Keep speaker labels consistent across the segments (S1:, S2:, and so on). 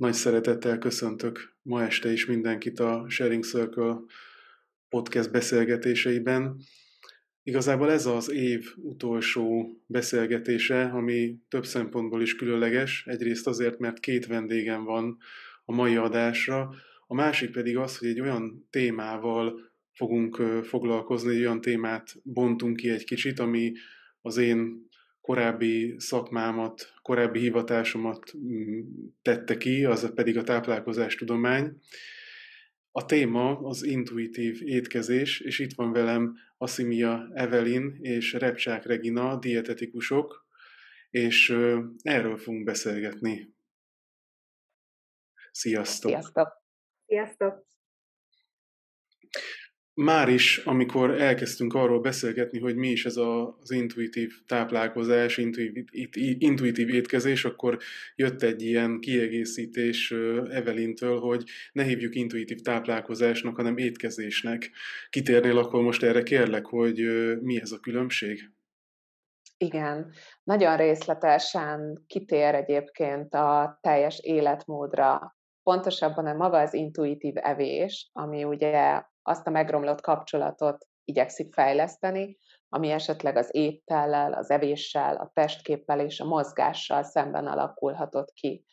S1: Nagy szeretettel köszöntök ma este is mindenkit a Sharing Circle podcast beszélgetéseiben. Igazából ez az év utolsó beszélgetése, ami több szempontból is különleges. Egyrészt azért, mert két vendégem van a mai adásra, a másik pedig az, hogy egy olyan témával fogunk foglalkozni, egy olyan témát bontunk ki egy kicsit, ami az én korábbi szakmámat, korábbi hivatásomat mm, tette ki, az pedig a táplálkozástudomány. A téma az intuitív étkezés, és itt van velem Asimia Evelyn és Repcsák Regina, dietetikusok, és erről fogunk beszélgetni. Sziasztok!
S2: Sziasztok!
S3: Sziasztok!
S1: Már is, amikor elkezdtünk arról beszélgetni, hogy mi is ez az intuitív táplálkozás, intuitív, intuitív étkezés, akkor jött egy ilyen kiegészítés Evelintől, hogy ne hívjuk intuitív táplálkozásnak, hanem étkezésnek. Kitérnél akkor most erre kérlek, hogy mi ez a különbség?
S2: Igen, nagyon részletesen kitér egyébként a teljes életmódra, pontosabban a maga az intuitív evés, ami ugye azt a megromlott kapcsolatot igyekszik fejleszteni, ami esetleg az étellel, az evéssel, a testképpel és a mozgással szemben alakulhatott ki.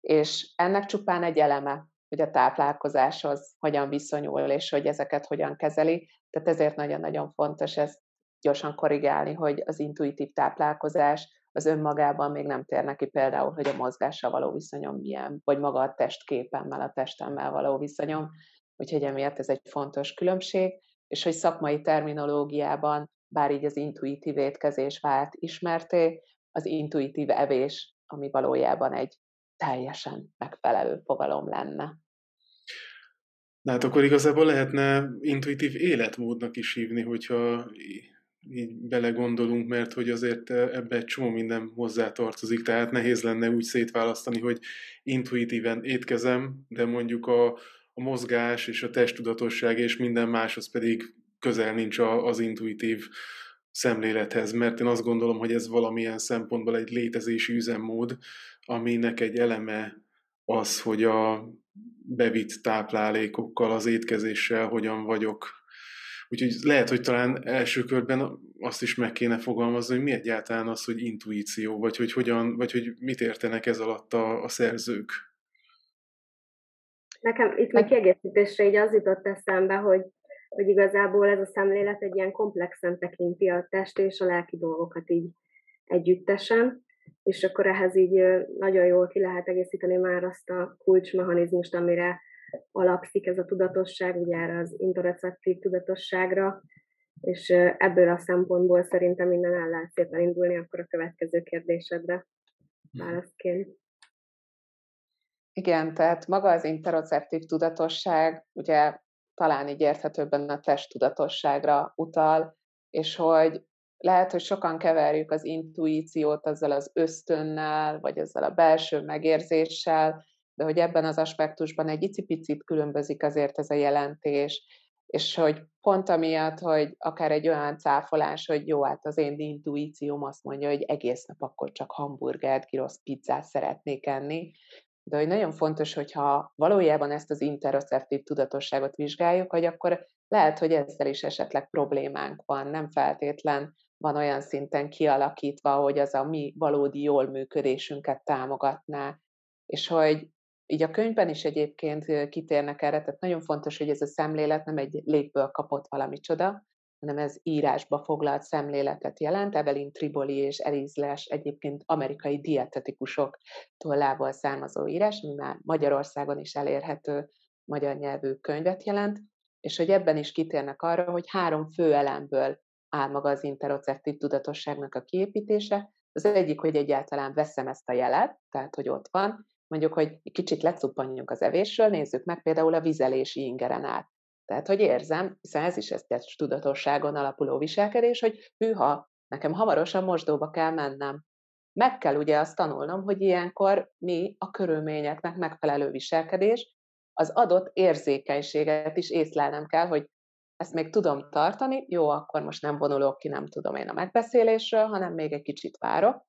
S2: És ennek csupán egy eleme, hogy a táplálkozáshoz hogyan viszonyul, és hogy ezeket hogyan kezeli. Tehát ezért nagyon-nagyon fontos ezt gyorsan korrigálni, hogy az intuitív táplálkozás az önmagában még nem tér neki például, hogy a mozgással való viszonyom milyen, vagy maga a testképemmel, a testemmel való viszonyom, úgyhogy emiatt ez egy fontos különbség, és hogy szakmai terminológiában, bár így az intuitív étkezés vált ismerté, az intuitív evés, ami valójában egy teljesen megfelelő fogalom lenne.
S1: Na hát akkor igazából lehetne intuitív életmódnak is hívni, hogyha így belegondolunk, mert hogy azért ebbe egy csomó minden hozzátartozik, tehát nehéz lenne úgy szétválasztani, hogy intuitíven étkezem, de mondjuk a, a mozgás és a testtudatosság és minden máshoz pedig közel nincs az intuitív szemlélethez, mert én azt gondolom, hogy ez valamilyen szempontból egy létezési üzemmód, aminek egy eleme az, hogy a bevitt táplálékokkal, az étkezéssel hogyan vagyok. Úgyhogy lehet, hogy talán első körben azt is meg kéne fogalmazni, hogy mi egyáltalán az, hogy intuíció, vagy hogy, hogyan, vagy hogy mit értenek ez alatt a, a szerzők.
S3: Nekem itt még kiegészítésre így az jutott eszembe, hogy, hogy igazából ez a szemlélet egy ilyen komplexen tekinti a test és a lelki dolgokat így együttesen, és akkor ehhez így nagyon jól ki lehet egészíteni már azt a kulcsmechanizmust, amire alapszik ez a tudatosság, ugye erre az interoceptív tudatosságra, és ebből a szempontból szerintem minden el lehet szépen indulni, akkor a következő kérdésedre választként.
S2: Igen, tehát maga az interoceptív tudatosság, ugye talán így érthetőbben a testtudatosságra utal, és hogy lehet, hogy sokan keverjük az intuíciót azzal az ösztönnel, vagy ezzel a belső megérzéssel, de hogy ebben az aspektusban egy icipicit különbözik azért ez a jelentés, és hogy pont amiatt, hogy akár egy olyan cáfolás, hogy jó, hát az én intuícióm azt mondja, hogy egész nap akkor csak hamburgert, girosz pizzát szeretnék enni, de hogy nagyon fontos, hogyha valójában ezt az interoceptív tudatosságot vizsgáljuk, hogy akkor lehet, hogy ezzel is esetleg problémánk van, nem feltétlen van olyan szinten kialakítva, hogy az a mi valódi jól működésünket támogatná, és hogy így a könyvben is egyébként kitérnek erre, tehát nagyon fontos, hogy ez a szemlélet nem egy légből kapott valami csoda, hanem ez írásba foglalt szemléletet jelent. Evelyn Triboli és Elizles egyébként amerikai dietetikusok tollából származó írás, ami már Magyarországon is elérhető magyar nyelvű könyvet jelent, és hogy ebben is kitérnek arra, hogy három fő elemből áll maga az interoceptív tudatosságnak a kiépítése. Az egyik, hogy egyáltalán veszem ezt a jelet, tehát hogy ott van, mondjuk, hogy kicsit lecuppanjunk az evésről, nézzük meg például a vizelési ingeren át. Tehát, hogy érzem, hiszen ez is egy tudatosságon alapuló viselkedés, hogy hűha, nekem hamarosan mosdóba kell mennem. Meg kell ugye azt tanulnom, hogy ilyenkor mi a körülményeknek megfelelő viselkedés, az adott érzékenységet is észlelnem kell, hogy ezt még tudom tartani, jó, akkor most nem vonulok ki, nem tudom én a megbeszélésről, hanem még egy kicsit várok.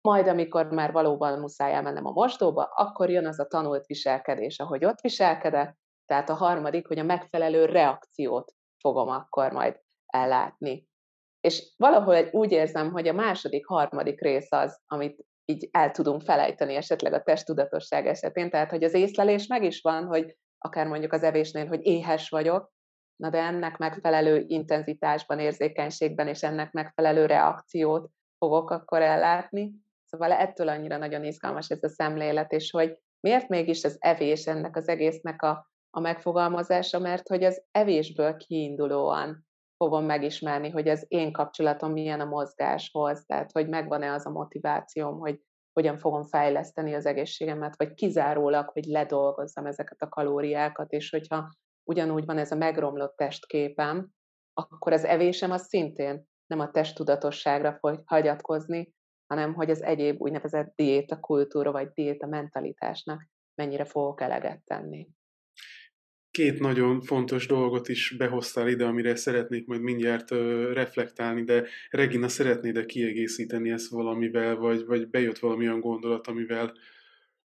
S2: majd amikor már valóban muszáj elmennem a mosdóba, akkor jön az a tanult viselkedés, ahogy ott viselkedett, tehát a harmadik, hogy a megfelelő reakciót fogom akkor majd ellátni. És valahol úgy érzem, hogy a második, harmadik rész az, amit így el tudunk felejteni esetleg a testtudatosság esetén, tehát hogy az észlelés meg is van, hogy akár mondjuk az evésnél, hogy éhes vagyok, na de ennek megfelelő intenzitásban, érzékenységben és ennek megfelelő reakciót fogok akkor ellátni. Szóval ettől annyira nagyon izgalmas ez a szemlélet, és hogy miért mégis az evés ennek az egésznek a, a megfogalmazása, mert hogy az evésből kiindulóan fogom megismerni, hogy az én kapcsolatom milyen a mozgáshoz, tehát hogy megvan-e az a motivációm, hogy hogyan fogom fejleszteni az egészségemet, vagy kizárólag, hogy ledolgozzam ezeket a kalóriákat, és hogyha ugyanúgy van ez a megromlott testképem, akkor az evésem az szintén nem a testtudatosságra fog hagyatkozni, hanem hogy az egyéb úgynevezett diéta kultúra, vagy diéta mentalitásnak mennyire fogok eleget tenni
S1: két nagyon fontos dolgot is behoztál ide, amire szeretnék majd mindjárt reflektálni, de Regina, szeretnéd-e kiegészíteni ezt valamivel, vagy, vagy bejött valami olyan gondolat, amivel,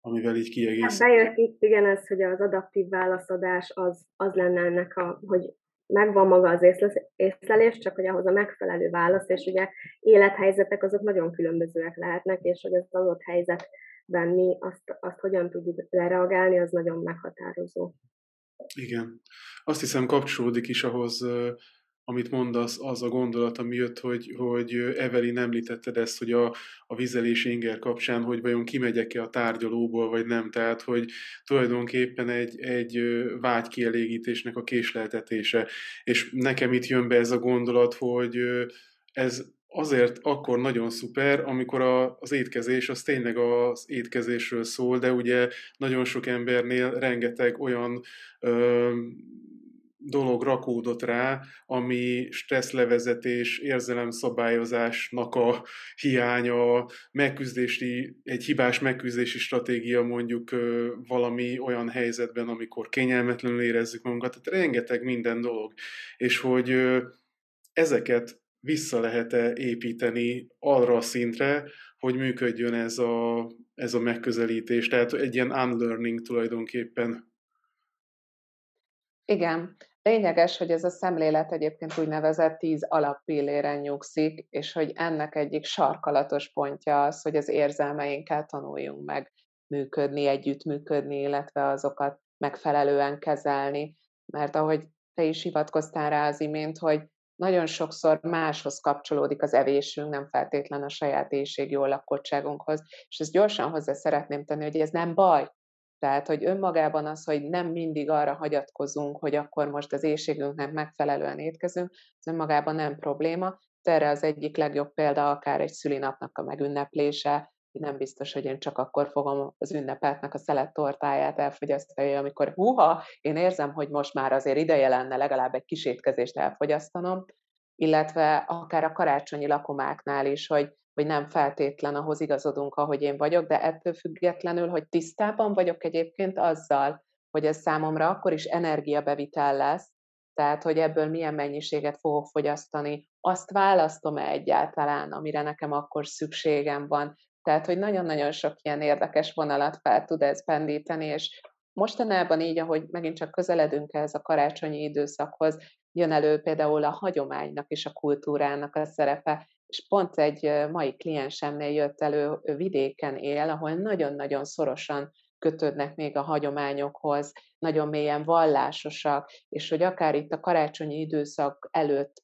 S1: amivel így kiegészít?
S3: Hát bejött itt, igen, ez, hogy az adaptív válaszadás az, az lenne ennek, a, hogy megvan maga az észlelés, csak hogy ahhoz a megfelelő válasz, és ugye élethelyzetek azok nagyon különbözőek lehetnek, és hogy az adott helyzetben mi azt, azt hogyan tudjuk lereagálni, az nagyon meghatározó.
S1: Igen. Azt hiszem kapcsolódik is ahhoz, amit mondasz, az a gondolat, ami jött, hogy, hogy Evelyn említetted ezt, hogy a, a vizelés inger kapcsán, hogy vajon kimegyek-e a tárgyalóból, vagy nem. Tehát, hogy tulajdonképpen egy, egy vágykielégítésnek a késleltetése. És nekem itt jön be ez a gondolat, hogy ez azért akkor nagyon szuper, amikor a, az étkezés az tényleg az étkezésről szól, de ugye nagyon sok embernél rengeteg olyan ö, dolog rakódott rá, ami stresszlevezetés, érzelemszabályozásnak a hiánya, megküzdési, egy hibás megküzdési stratégia mondjuk ö, valami olyan helyzetben, amikor kényelmetlenül érezzük magunkat, tehát rengeteg minden dolog. És hogy ö, ezeket vissza lehet-e építeni arra a szintre, hogy működjön ez a, ez a megközelítés, tehát egy ilyen unlearning tulajdonképpen.
S2: Igen. Lényeges, hogy ez a szemlélet egyébként úgynevezett tíz alappilléren nyugszik, és hogy ennek egyik sarkalatos pontja az, hogy az érzelmeinkkel tanuljunk meg működni, együttműködni, illetve azokat megfelelően kezelni. Mert ahogy te is hivatkoztál rá az imént, hogy nagyon sokszor máshoz kapcsolódik az evésünk, nem feltétlen a saját éjségi lakottságunkhoz, és ezt gyorsan hozzá szeretném tenni, hogy ez nem baj. Tehát, hogy önmagában az, hogy nem mindig arra hagyatkozunk, hogy akkor most az éjségünknek megfelelően étkezünk, az önmagában nem probléma. Erre az egyik legjobb példa akár egy szülinapnak a megünneplése, nem biztos, hogy én csak akkor fogom az ünnepetnek a szelet tortáját elfogyasztani, amikor húha, én érzem, hogy most már azért ideje lenne legalább egy kis étkezést elfogyasztanom, illetve akár a karácsonyi lakomáknál is, hogy, hogy nem feltétlen ahhoz igazodunk, ahogy én vagyok, de ettől függetlenül, hogy tisztában vagyok egyébként azzal, hogy ez számomra akkor is energiabevitel lesz, tehát hogy ebből milyen mennyiséget fogok fogyasztani, azt választom-e egyáltalán, amire nekem akkor szükségem van, tehát, hogy nagyon-nagyon sok ilyen érdekes vonalat fel tud ez pendíteni, és mostanában így, ahogy megint csak közeledünk ehhez a karácsonyi időszakhoz, jön elő például a hagyománynak és a kultúrának a szerepe, és pont egy mai kliensemnél jött elő, vidéken él, ahol nagyon-nagyon szorosan kötődnek még a hagyományokhoz, nagyon mélyen vallásosak, és hogy akár itt a karácsonyi időszak előtt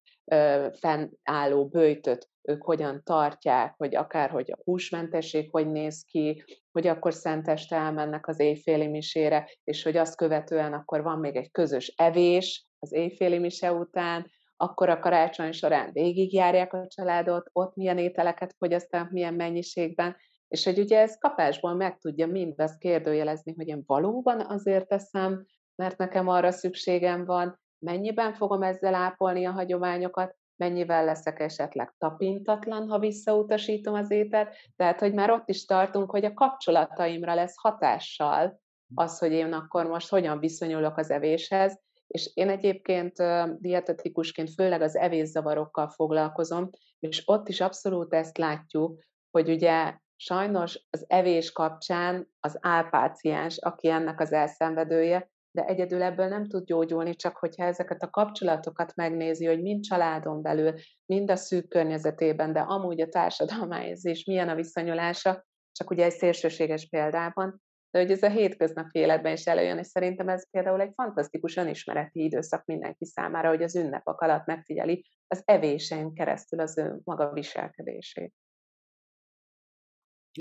S2: fennálló bőjtöt ők hogyan tartják, hogy akár hogy a húsmentesség hogy néz ki, hogy akkor szenteste elmennek az éjféli misére, és hogy azt követően akkor van még egy közös evés az éjféli mise után, akkor a karácsony során végigjárják a családot, ott milyen ételeket fogyasztanak, milyen mennyiségben, és hogy ugye ez kapásból meg tudja mindazt kérdőjelezni, hogy én valóban azért teszem, mert nekem arra szükségem van, mennyiben fogom ezzel ápolni a hagyományokat, mennyivel leszek esetleg tapintatlan, ha visszautasítom az ételt. Tehát, hogy már ott is tartunk, hogy a kapcsolataimra lesz hatással az, hogy én akkor most hogyan viszonyulok az evéshez, és én egyébként dietetikusként főleg az evészavarokkal foglalkozom, és ott is abszolút ezt látjuk, hogy ugye sajnos az evés kapcsán az álpáciens, aki ennek az elszenvedője, de egyedül ebből nem tud gyógyulni, csak hogyha ezeket a kapcsolatokat megnézi, hogy mind családon belül, mind a szűk környezetében, de amúgy a társadalmához is milyen a viszonyulása, csak ugye egy szélsőséges példában, de hogy ez a hétköznapi életben is előjön, és szerintem ez például egy fantasztikus önismereti időszak mindenki számára, hogy az ünnepek alatt megfigyeli az evésen keresztül az ő maga viselkedését.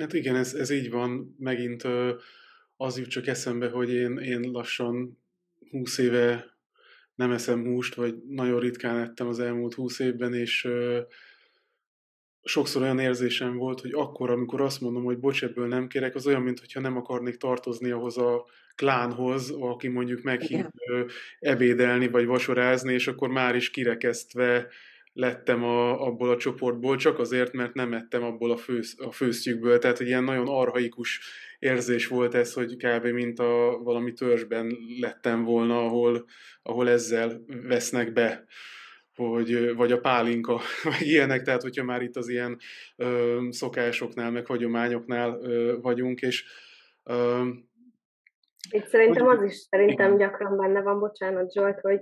S1: Hát igen, ez, ez így van. Megint az jut csak eszembe, hogy én, én lassan 20 éve nem eszem húst, vagy nagyon ritkán ettem az elmúlt 20 évben, és sokszor olyan érzésem volt, hogy akkor, amikor azt mondom, hogy bocs, ebből nem kérek, az olyan, mintha nem akarnék tartozni ahhoz a klánhoz, aki mondjuk meghív ebédelni, vagy vasorázni, és akkor már is kirekesztve lettem a, abból a csoportból, csak azért, mert nem ettem abból a, fősz, a főztjükből. Tehát egy ilyen nagyon arhaikus érzés volt ez, hogy kb. mint a valami törzsben lettem volna, ahol, ahol ezzel vesznek be hogy, vagy a pálinka, vagy ilyenek, tehát hogyha már itt az ilyen ö, szokásoknál, meg hagyományoknál ö, vagyunk, és ö,
S3: itt szerintem az is szerintem gyakran benne van, bocsánat Zsolt, hogy,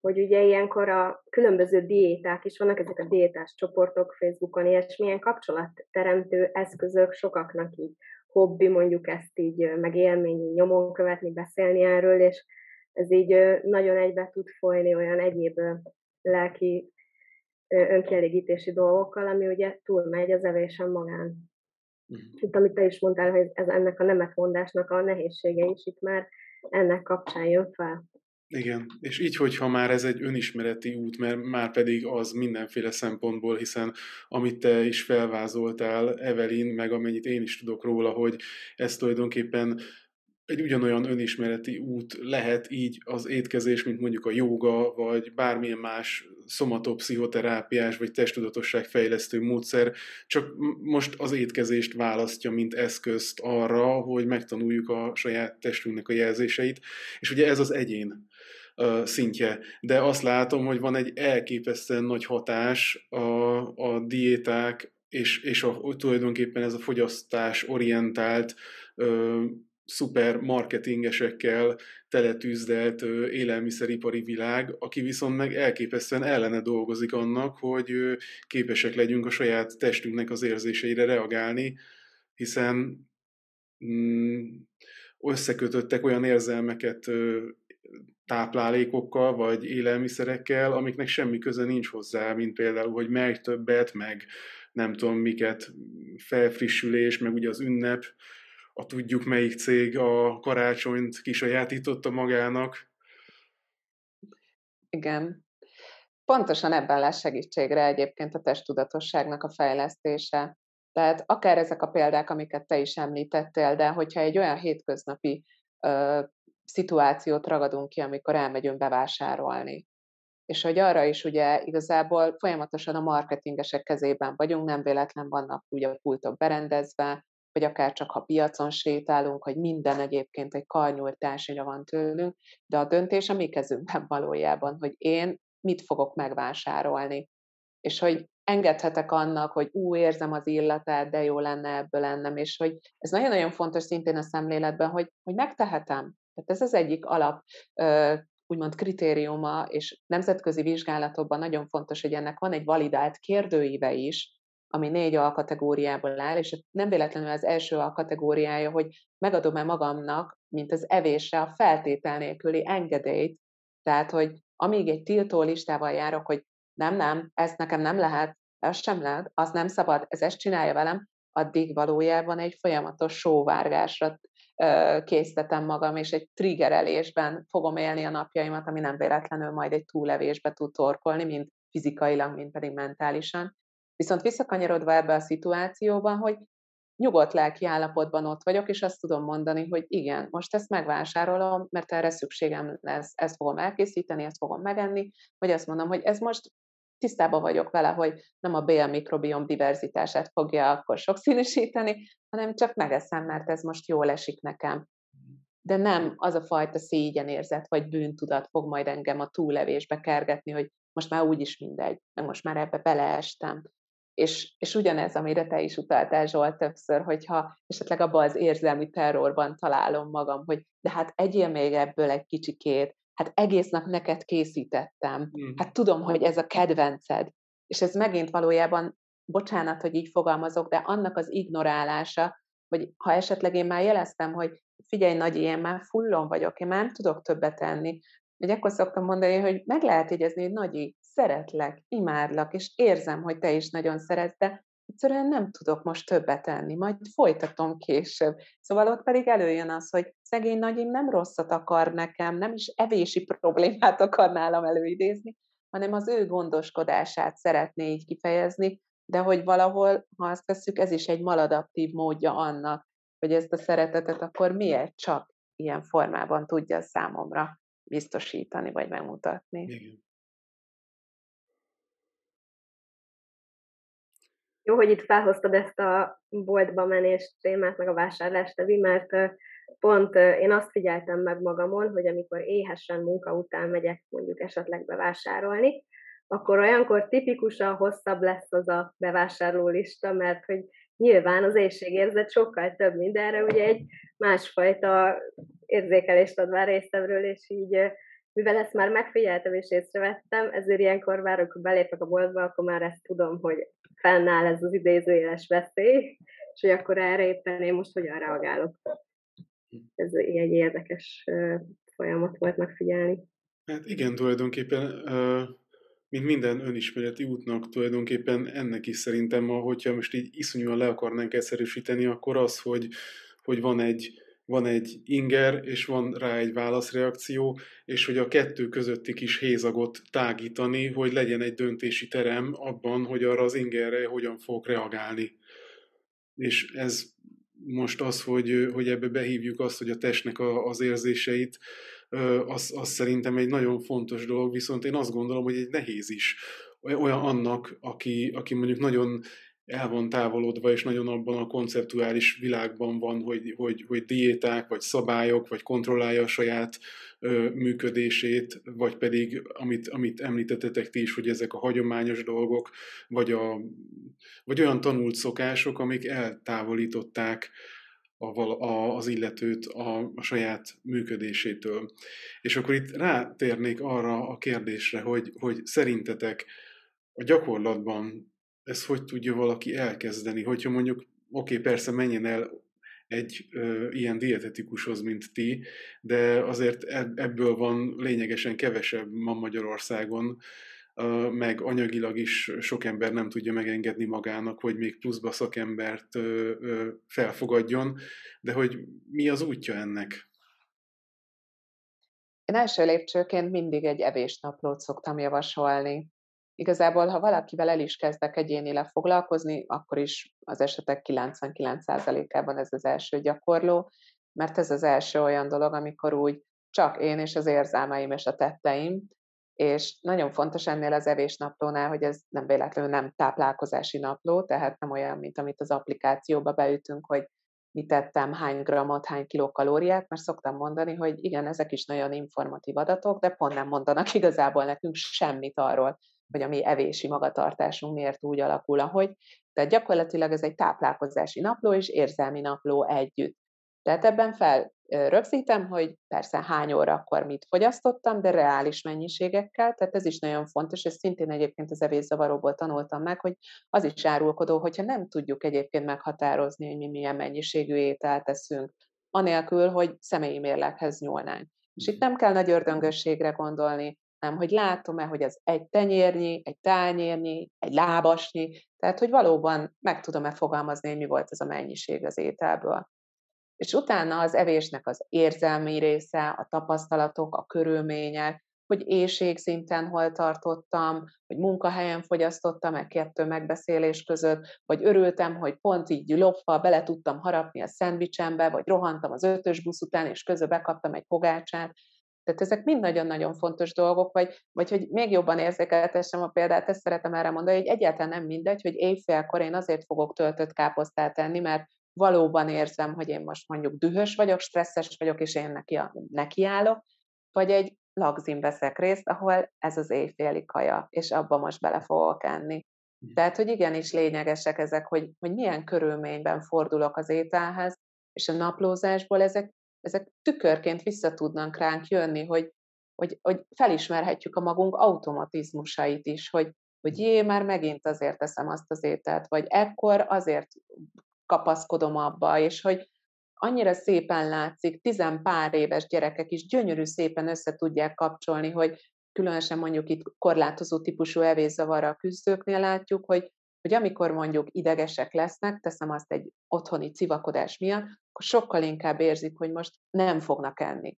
S3: hogy ugye ilyenkor a különböző diéták is vannak, ezek a diétás csoportok Facebookon, és milyen kapcsolatteremtő eszközök sokaknak így hobbi, mondjuk ezt így megélmény, nyomon követni, beszélni erről, és ez így nagyon egybe tud folyni olyan egyéb lelki önkielégítési dolgokkal, ami ugye túlmegy az evésen magán. Uh-huh. Itt, amit te is mondtál, hogy ez ennek a nemetmondásnak a nehézsége is itt már ennek kapcsán jön fel.
S1: Igen, és így, hogyha már ez egy önismereti út, mert már pedig az mindenféle szempontból, hiszen amit te is felvázoltál, Evelyn, meg amennyit én is tudok róla, hogy ez tulajdonképpen egy ugyanolyan önismereti út lehet így az étkezés, mint mondjuk a jóga, vagy bármilyen más szomatopszichoterápiás, vagy testtudatosságfejlesztő módszer, csak most az étkezést választja, mint eszközt arra, hogy megtanuljuk a saját testünknek a jelzéseit, és ugye ez az egyén szintje. De azt látom, hogy van egy elképesztően nagy hatás a, a diéták, és, és a, tulajdonképpen ez a fogyasztás orientált szuper marketingesekkel teletűzdelt élelmiszeripari világ, aki viszont meg elképesztően ellene dolgozik annak, hogy képesek legyünk a saját testünknek az érzéseire reagálni, hiszen mm, összekötöttek olyan érzelmeket táplálékokkal vagy élelmiszerekkel, amiknek semmi köze nincs hozzá, mint például, hogy mely többet, meg nem tudom miket, felfrissülés, meg ugye az ünnep, a tudjuk melyik cég a karácsonyt kisajátította magának.
S2: Igen. Pontosan ebben lesz segítségre egyébként a testtudatosságnak a fejlesztése. Tehát akár ezek a példák, amiket te is említettél, de hogyha egy olyan hétköznapi szituációt ragadunk ki, amikor elmegyünk bevásárolni, és hogy arra is ugye igazából folyamatosan a marketingesek kezében vagyunk, nem véletlen vannak ugye a pultok berendezve, vagy akár csak ha piacon sétálunk, hogy minden egyébként egy karnyújtásra van tőlünk, de a döntés a mi kezünkben valójában, hogy én mit fogok megvásárolni. És hogy engedhetek annak, hogy ú, érzem az illatát, de jó lenne ebből lennem, és hogy ez nagyon-nagyon fontos szintén a szemléletben, hogy, hogy megtehetem. Tehát ez az egyik alap úgymond kritériuma, és nemzetközi vizsgálatokban nagyon fontos, hogy ennek van egy validált kérdőíve is, ami négy alkategóriából áll, és nem véletlenül az első alkategóriája, hogy megadom-e magamnak, mint az evésre a feltétel nélküli engedélyt, tehát, hogy amíg egy tiltó listával járok, hogy nem, nem, ezt nekem nem lehet, ez sem lehet, az nem szabad, ez ezt csinálja velem, addig valójában egy folyamatos sóvárgásra késztetem magam, és egy triggerelésben fogom élni a napjaimat, ami nem véletlenül majd egy túlevésbe tud torkolni, mint fizikailag, mint pedig mentálisan. Viszont visszakanyarodva ebbe a szituációban, hogy nyugodt lelki állapotban ott vagyok, és azt tudom mondani, hogy igen, most ezt megvásárolom, mert erre szükségem lesz, ezt fogom elkészíteni, ezt fogom megenni, vagy azt mondom, hogy ez most tisztában vagyok vele, hogy nem a BL mikrobiom diverzitását fogja akkor sokszínűsíteni, hanem csak megeszem, mert ez most jól esik nekem. De nem az a fajta szégyenérzet vagy bűntudat fog majd engem a túlevésbe kergetni, hogy most már úgyis mindegy, meg most már ebbe beleestem, És, és ugyanez, amire te is utaltál Zsolt többször, hogyha esetleg abban az érzelmi terrorban találom magam, hogy de hát egyél még ebből egy kicsikét, hát egész nap neked készítettem, mm. hát tudom, hogy ez a kedvenced. És ez megint valójában, bocsánat, hogy így fogalmazok, de annak az ignorálása, hogy ha esetleg én már jeleztem, hogy figyelj, nagy, én már fullon vagyok, én már nem tudok többet tenni, hogy akkor szoktam mondani, hogy meg lehet jegyezni, hogy Nagyi, szeretlek, imádlak, és érzem, hogy te is nagyon szeretsz, de egyszerűen nem tudok most többet tenni, majd folytatom később. Szóval ott pedig előjön az, hogy szegény nagyim nem rosszat akar nekem, nem is evési problémát akar nálam előidézni, hanem az ő gondoskodását szeretné így kifejezni, de hogy valahol, ha azt veszük, ez is egy maladaptív módja annak, hogy ezt a szeretetet akkor miért csak ilyen formában tudja számomra biztosítani, vagy megmutatni. Igen.
S3: Jó, hogy itt felhoztad ezt a boltba menés témát, meg a vásárlást, Tevi, mert pont én azt figyeltem meg magamon, hogy amikor éhesen munka után megyek mondjuk esetleg bevásárolni, akkor olyankor tipikusan hosszabb lesz az a bevásárló lista, mert hogy nyilván az éjségérzet sokkal több mindenre, ugye egy másfajta érzékelést ad már részemről, és így mivel ezt már megfigyeltem és észrevettem, ezért ilyenkor már, amikor belépek a boltba, akkor már ezt tudom, hogy fennáll ez az idézőjeles veszély, és hogy akkor erre éppen én most hogyan reagálok. Ez egy érdekes folyamat volt megfigyelni.
S1: Hát igen, tulajdonképpen mint minden önismereti útnak tulajdonképpen ennek is szerintem, hogyha most így iszonyúan le akarnánk egyszerűsíteni, akkor az, hogy, hogy van egy van egy inger, és van rá egy válaszreakció, és hogy a kettő közötti kis hézagot tágítani, hogy legyen egy döntési terem abban, hogy arra az ingerre hogyan fogok reagálni. És ez most az, hogy, hogy ebbe behívjuk azt, hogy a testnek a, az érzéseit, az, az szerintem egy nagyon fontos dolog, viszont én azt gondolom, hogy egy nehéz is olyan annak, aki, aki mondjuk nagyon el van távolodva, és nagyon abban a konceptuális világban van, hogy, hogy, hogy diéták, vagy szabályok, vagy kontrollálja a saját ö, működését, vagy pedig, amit, amit említettetek ti is, hogy ezek a hagyományos dolgok, vagy, a, vagy olyan tanult szokások, amik eltávolították a, a, az illetőt a, a saját működésétől. És akkor itt rátérnék arra a kérdésre, hogy, hogy szerintetek a gyakorlatban ezt hogy tudja valaki elkezdeni? Hogyha mondjuk, oké, okay, persze menjen el egy ö, ilyen dietetikushoz, mint ti, de azért ebből van lényegesen kevesebb ma Magyarországon, ö, meg anyagilag is sok ember nem tudja megengedni magának, hogy még pluszba szakembert ö, ö, felfogadjon, de hogy mi az útja ennek?
S2: Én első lépcsőként mindig egy evésnaplót szoktam javasolni. Igazából, ha valakivel el is kezdek egyénileg foglalkozni, akkor is az esetek 99%-ában ez az első gyakorló, mert ez az első olyan dolog, amikor úgy csak én és az érzelmeim és a tetteim, és nagyon fontos ennél az evésnaplónál, hogy ez nem véletlenül nem táplálkozási napló, tehát nem olyan, mint amit az applikációba beütünk, hogy mit tettem, hány grammot, hány kilokalóriát, mert szoktam mondani, hogy igen, ezek is nagyon informatív adatok, de pont nem mondanak igazából nekünk semmit arról, hogy a mi evési magatartásunk miért úgy alakul, ahogy. Tehát gyakorlatilag ez egy táplálkozási napló és érzelmi napló együtt. Tehát ebben fel rögzítem, hogy persze hány óra akkor mit fogyasztottam, de reális mennyiségekkel, tehát ez is nagyon fontos, és szintén egyébként az evészavaróból tanultam meg, hogy az is árulkodó, hogyha nem tudjuk egyébként meghatározni, hogy mi milyen mennyiségű ételt teszünk, anélkül, hogy személyi mérleghez nyúlnánk. És itt nem kell nagy ördöngösségre gondolni, hanem hogy látom-e, hogy ez egy tenyérnyi, egy tányérnyi, egy lábasnyi, tehát hogy valóban meg tudom-e fogalmazni, hogy mi volt ez a mennyiség az ételből. És utána az evésnek az érzelmi része, a tapasztalatok, a körülmények, hogy éjségszinten hol tartottam, hogy munkahelyen fogyasztottam meg kettő megbeszélés között, vagy örültem, hogy pont így lopva bele tudtam harapni a szendvicsembe, vagy rohantam az ötös busz után, és közben bekaptam egy pogácsát. Tehát ezek mind nagyon-nagyon fontos dolgok, vagy, vagy hogy még jobban érzékeltessem a példát, ezt szeretem erre mondani, hogy egyáltalán nem mindegy, hogy éjfélkor én azért fogok töltött káposztát enni, mert valóban érzem, hogy én most mondjuk dühös vagyok, stresszes vagyok, és én neki, nekiállok, vagy egy lagzin veszek részt, ahol ez az éjféli kaja, és abba most bele fogok enni. Hm. Tehát, hogy igenis lényegesek ezek, hogy, hogy milyen körülményben fordulok az ételhez, és a naplózásból ezek, ezek tükörként vissza tudnak ránk jönni, hogy, hogy, hogy felismerhetjük a magunk automatizmusait is, hogy, hogy jé, már megint azért teszem azt az ételt, vagy ekkor azért kapaszkodom abba, és hogy annyira szépen látszik, tizen pár éves gyerekek is gyönyörű szépen össze tudják kapcsolni, hogy különösen mondjuk itt korlátozó típusú evészavarra küzdőknél látjuk, hogy, hogy amikor mondjuk idegesek lesznek, teszem azt egy otthoni civakodás miatt, akkor sokkal inkább érzik, hogy most nem fognak enni.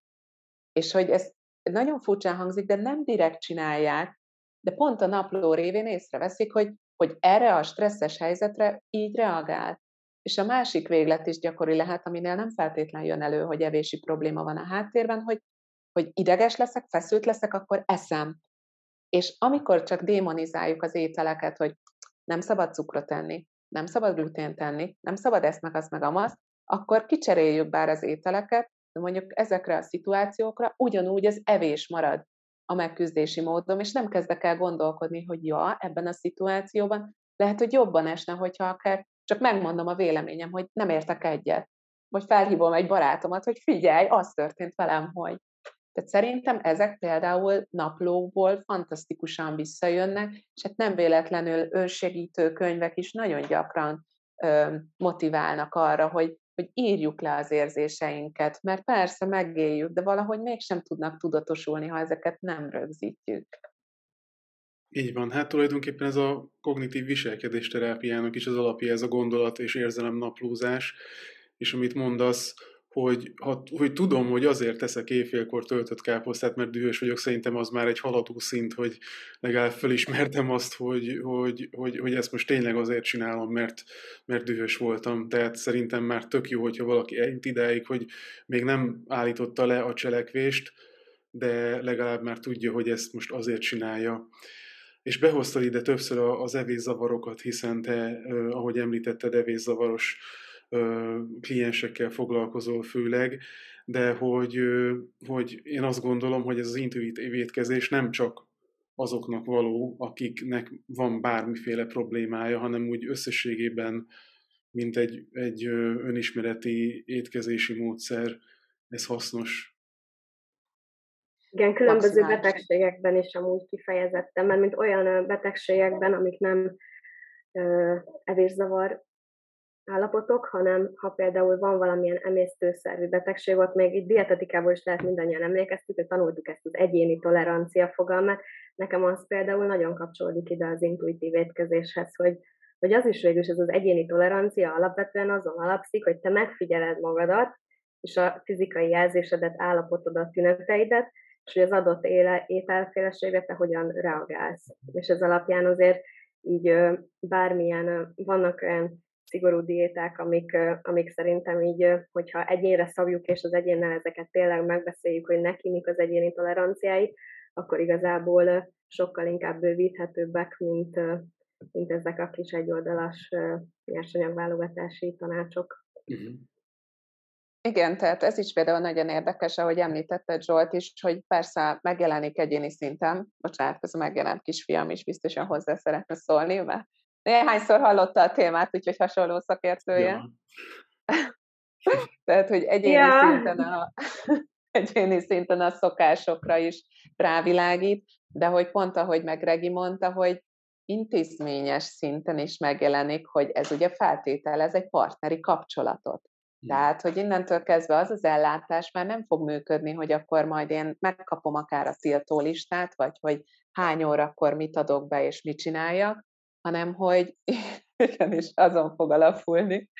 S2: És hogy ez nagyon furcsán hangzik, de nem direkt csinálják, de pont a napló révén észreveszik, hogy, hogy erre a stresszes helyzetre így reagál. És a másik véglet is gyakori lehet, aminél nem feltétlen jön elő, hogy evési probléma van a háttérben, hogy, hogy ideges leszek, feszült leszek, akkor eszem. És amikor csak démonizáljuk az ételeket, hogy nem szabad cukrot tenni, nem szabad glutént tenni, nem szabad ezt meg azt meg amaz, akkor kicseréljük bár az ételeket, de mondjuk ezekre a szituációkra ugyanúgy az evés marad a megküzdési módom, és nem kezdek el gondolkodni, hogy ja, ebben a szituációban lehet, hogy jobban esne, hogyha akár csak megmondom a véleményem, hogy nem értek egyet. Vagy felhívom egy barátomat, hogy figyelj, az történt velem, hogy. Tehát szerintem ezek például naplóból fantasztikusan visszajönnek, és hát nem véletlenül önsegítő könyvek is nagyon gyakran ö, motiválnak arra, hogy, hogy írjuk le az érzéseinket, mert persze megéljük, de valahogy mégsem tudnak tudatosulni, ha ezeket nem rögzítjük.
S1: Így van, hát tulajdonképpen ez a kognitív viselkedésterápiának is az alapja, ez a gondolat és érzelem naplózás, és amit mondasz, hogy, ha, hogy tudom, hogy azért teszek éjfélkor töltött káposztát, mert dühös vagyok, szerintem az már egy haladó szint, hogy legalább felismertem azt, hogy, hogy, hogy, hogy ezt most tényleg azért csinálom, mert, mert dühös voltam. Tehát szerintem már tök jó, hogyha valaki eljut idáig, hogy még nem állította le a cselekvést, de legalább már tudja, hogy ezt most azért csinálja. És behoztad ide többször az evészavarokat, hiszen te, ahogy említetted, evészavaros kliensekkel foglalkozol főleg, de hogy, hogy én azt gondolom, hogy ez az intuitív étkezés nem csak azoknak való, akiknek van bármiféle problémája, hanem úgy összességében, mint egy, egy önismereti étkezési módszer, ez hasznos.
S3: Igen, különböző Maximális. betegségekben is amúgy kifejezettem, mert mint olyan betegségekben, amik nem evészavar állapotok, hanem ha például van valamilyen emésztőszervi betegség, ott még itt dietetikából is lehet mindannyian emlékeztük, hogy tanultuk ezt az egyéni tolerancia fogalmát. Nekem az például nagyon kapcsolódik ide az intuitív étkezéshez, hogy, hogy az is végül ez az egyéni tolerancia alapvetően azon alapszik, hogy te megfigyeled magadat, és a fizikai jelzésedet, állapotodat, tüneteidet, és hogy az adott éle, ételféleségre te hogyan reagálsz. És ez alapján azért így bármilyen, vannak olyan szigorú diéták, amik, amik szerintem így, hogyha egyénre szabjuk, és az egyénnel ezeket tényleg megbeszéljük, hogy neki mik az egyéni toleranciái, akkor igazából sokkal inkább bővíthetőbbek, mint, mint ezek a kis egyoldalas nyersanyagválogatási tanácsok. Uh-huh.
S2: Igen, tehát ez is például nagyon érdekes, ahogy említette Zsolt is, hogy persze megjelenik egyéni szinten, bocsánat, ez a megjelent kisfiam is biztosan hozzá szeretne szólni, mert néhányszor hallotta a témát, úgyhogy hasonló szakértője. Ja. Tehát, hogy egyéni, ja. szinten a, egyéni szinten a szokásokra is rávilágít, de hogy pont ahogy meg Regi mondta, hogy intézményes szinten is megjelenik, hogy ez ugye feltételez egy partneri kapcsolatot. Tehát, hogy innentől kezdve az az ellátás már nem fog működni, hogy akkor majd én megkapom akár a tiltólistát, vagy hogy hány órakor mit adok be és mit csináljak, hanem hogy igenis azon fog alapulni,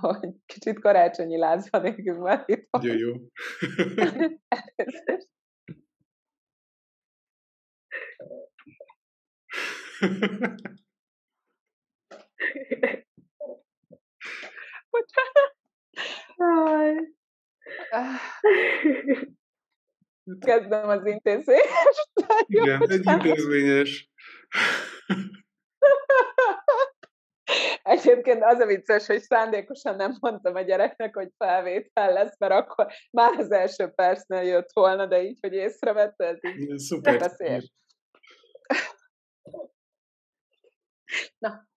S2: hogy kicsit karácsonyi lázban égünk már itt.
S1: Jó, jó.
S2: Bocsánat. Kezdem az intézést.
S1: Igen, egy intézményes.
S2: Egyébként az a vicces, hogy szándékosan nem mondtam a gyereknek, hogy felvétel lesz, mert akkor már az első percnél jött volna, de így, hogy észrevette, ez így
S1: Szuper. Beszél.
S2: Na.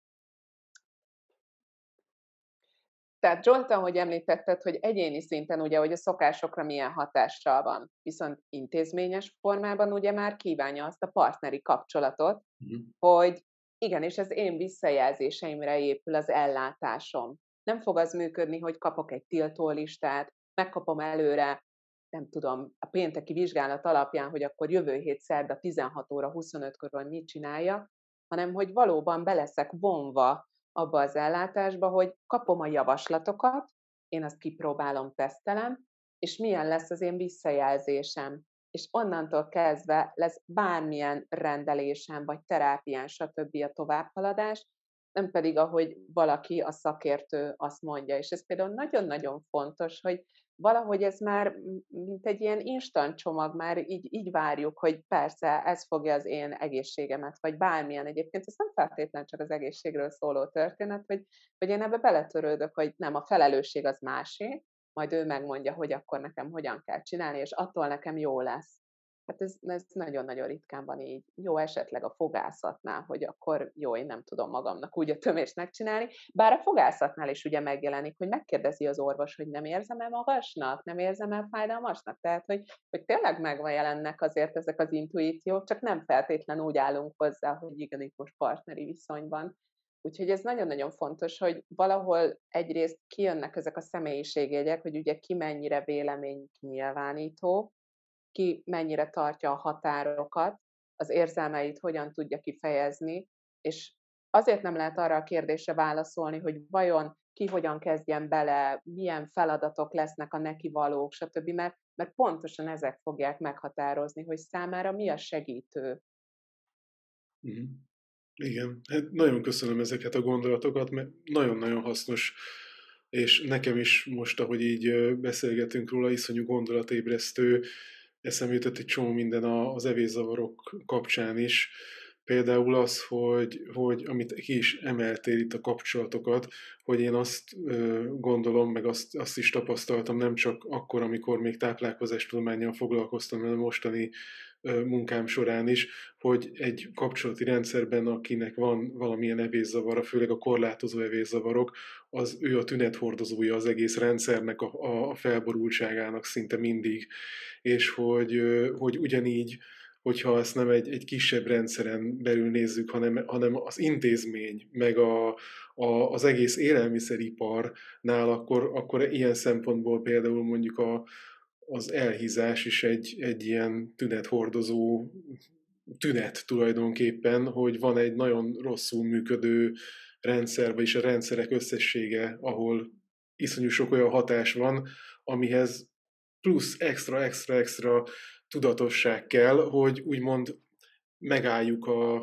S2: Tehát Zsolta, hogy említetted, hogy egyéni szinten ugye, hogy a szokásokra milyen hatással van, viszont intézményes formában ugye már kívánja azt a partneri kapcsolatot, uh-huh. hogy igenis ez én visszajelzéseimre épül az ellátásom. Nem fog az működni, hogy kapok egy tiltólistát, megkapom előre, nem tudom, a pénteki vizsgálat alapján, hogy akkor jövő hét szerda 16 óra 25 körül mit csinálja, hanem hogy valóban beleszek vonva abba az ellátásba, hogy kapom a javaslatokat, én azt kipróbálom, tesztelem, és milyen lesz az én visszajelzésem. És onnantól kezdve lesz bármilyen rendelésem, vagy terápián, stb. a továbbhaladás, nem pedig ahogy valaki, a szakértő azt mondja. És ez például nagyon-nagyon fontos, hogy valahogy ez már mint egy ilyen instant csomag, már így, így várjuk, hogy persze ez fogja az én egészségemet, vagy bármilyen egyébként, ez nem feltétlenül csak az egészségről szóló történet, hogy, hogy én ebbe beletörődök, hogy nem, a felelősség az másé, majd ő megmondja, hogy akkor nekem hogyan kell csinálni, és attól nekem jó lesz. Hát ez, ez nagyon-nagyon ritkán van így. Jó esetleg a fogászatnál, hogy akkor jó, én nem tudom magamnak úgy a tömést megcsinálni. Bár a fogászatnál is ugye megjelenik, hogy megkérdezi az orvos, hogy nem érzem-e magasnak, nem érzem-e fájdalmasnak. Tehát, hogy, hogy tényleg megjelennek azért ezek az intuíciók, csak nem feltétlen úgy állunk hozzá, hogy igen, itt most partneri viszonyban. Úgyhogy ez nagyon-nagyon fontos, hogy valahol egyrészt kijönnek ezek a személyiségjegyek, hogy ugye ki mennyire vélemény nyilvánító, ki mennyire tartja a határokat, az érzelmeit hogyan tudja kifejezni, és azért nem lehet arra a kérdésre válaszolni, hogy vajon ki hogyan kezdjen bele, milyen feladatok lesznek a neki valók, stb., mert, mert pontosan ezek fogják meghatározni, hogy számára mi a segítő.
S1: Mm. Igen, hát nagyon köszönöm ezeket a gondolatokat, mert nagyon-nagyon hasznos, és nekem is most, ahogy így beszélgetünk róla, iszonyú gondolatébresztő, eszembe jutott egy csomó minden az evészavarok kapcsán is. Például az, hogy, hogy amit ki is emeltél itt a kapcsolatokat, hogy én azt ö, gondolom, meg azt, azt is tapasztaltam nem csak akkor, amikor még táplálkozástudományjal foglalkoztam, hanem mostani munkám során is, hogy egy kapcsolati rendszerben, akinek van valamilyen evészavara, főleg a korlátozó evészavarok, az ő a tünethordozója az egész rendszernek, a, a felborultságának szinte mindig. És hogy, hogy ugyanígy, hogyha ezt nem egy, egy kisebb rendszeren belül nézzük, hanem, hanem az intézmény, meg a, a, az egész élelmiszeriparnál, akkor, akkor ilyen szempontból például mondjuk a, az elhízás is egy, egy ilyen tünethordozó tünet tulajdonképpen, hogy van egy nagyon rosszul működő rendszer, vagyis a rendszerek összessége, ahol iszonyú sok olyan hatás van, amihez plusz extra, extra, extra tudatosság kell, hogy úgymond megálljuk a,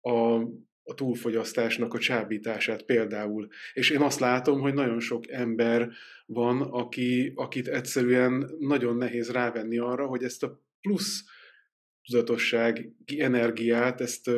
S1: a, a túlfogyasztásnak a csábítását például. És én azt látom, hogy nagyon sok ember van, aki, akit egyszerűen nagyon nehéz rávenni arra, hogy ezt a plusz tudatosság energiát, ezt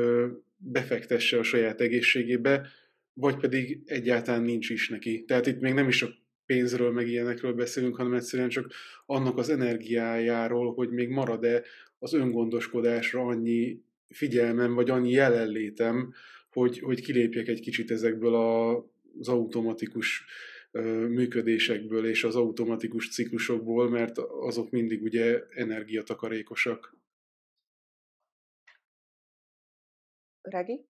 S1: befektesse a saját egészségébe, vagy pedig egyáltalán nincs is neki. Tehát itt még nem is a pénzről, meg ilyenekről beszélünk, hanem egyszerűen csak annak az energiájáról, hogy még marad-e az öngondoskodásra annyi figyelmem, vagy annyi jelenlétem, hogy, hogy kilépjek egy kicsit ezekből a, az automatikus működésekből és az automatikus ciklusokból, mert azok mindig ugye energiatakarékosak.
S2: Regi?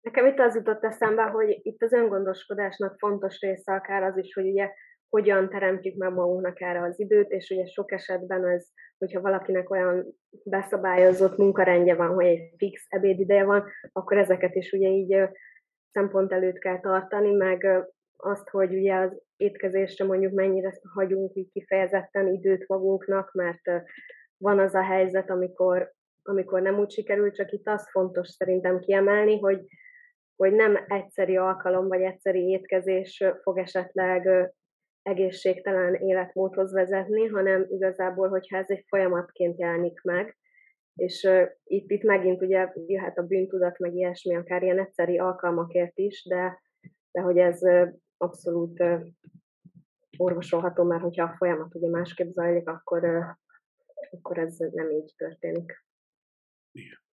S3: Nekem itt az jutott eszembe, hogy itt az öngondoskodásnak fontos része akár az is, hogy ugye hogyan teremtjük meg magunknak erre az időt, és ugye sok esetben ez, hogyha valakinek olyan beszabályozott munkarendje van, hogy egy fix ebédideje van, akkor ezeket is ugye így szempont előtt kell tartani, meg azt, hogy ugye az étkezésre mondjuk mennyire hagyunk így kifejezetten időt magunknak, mert van az a helyzet, amikor, amikor nem úgy sikerül, csak itt az fontos szerintem kiemelni, hogy hogy nem egyszeri alkalom vagy egyszeri étkezés fog esetleg egészségtelen életmódhoz vezetni, hanem igazából, hogyha ez egy folyamatként jelenik meg, és uh, itt, itt megint ugye jöhet a bűntudat, meg ilyesmi, akár ilyen egyszeri alkalmakért is, de, de hogy ez uh, abszolút uh, orvosolható, mert hogyha a folyamat ugye másképp zajlik, akkor, akkor ez nem így történik.
S1: Igen.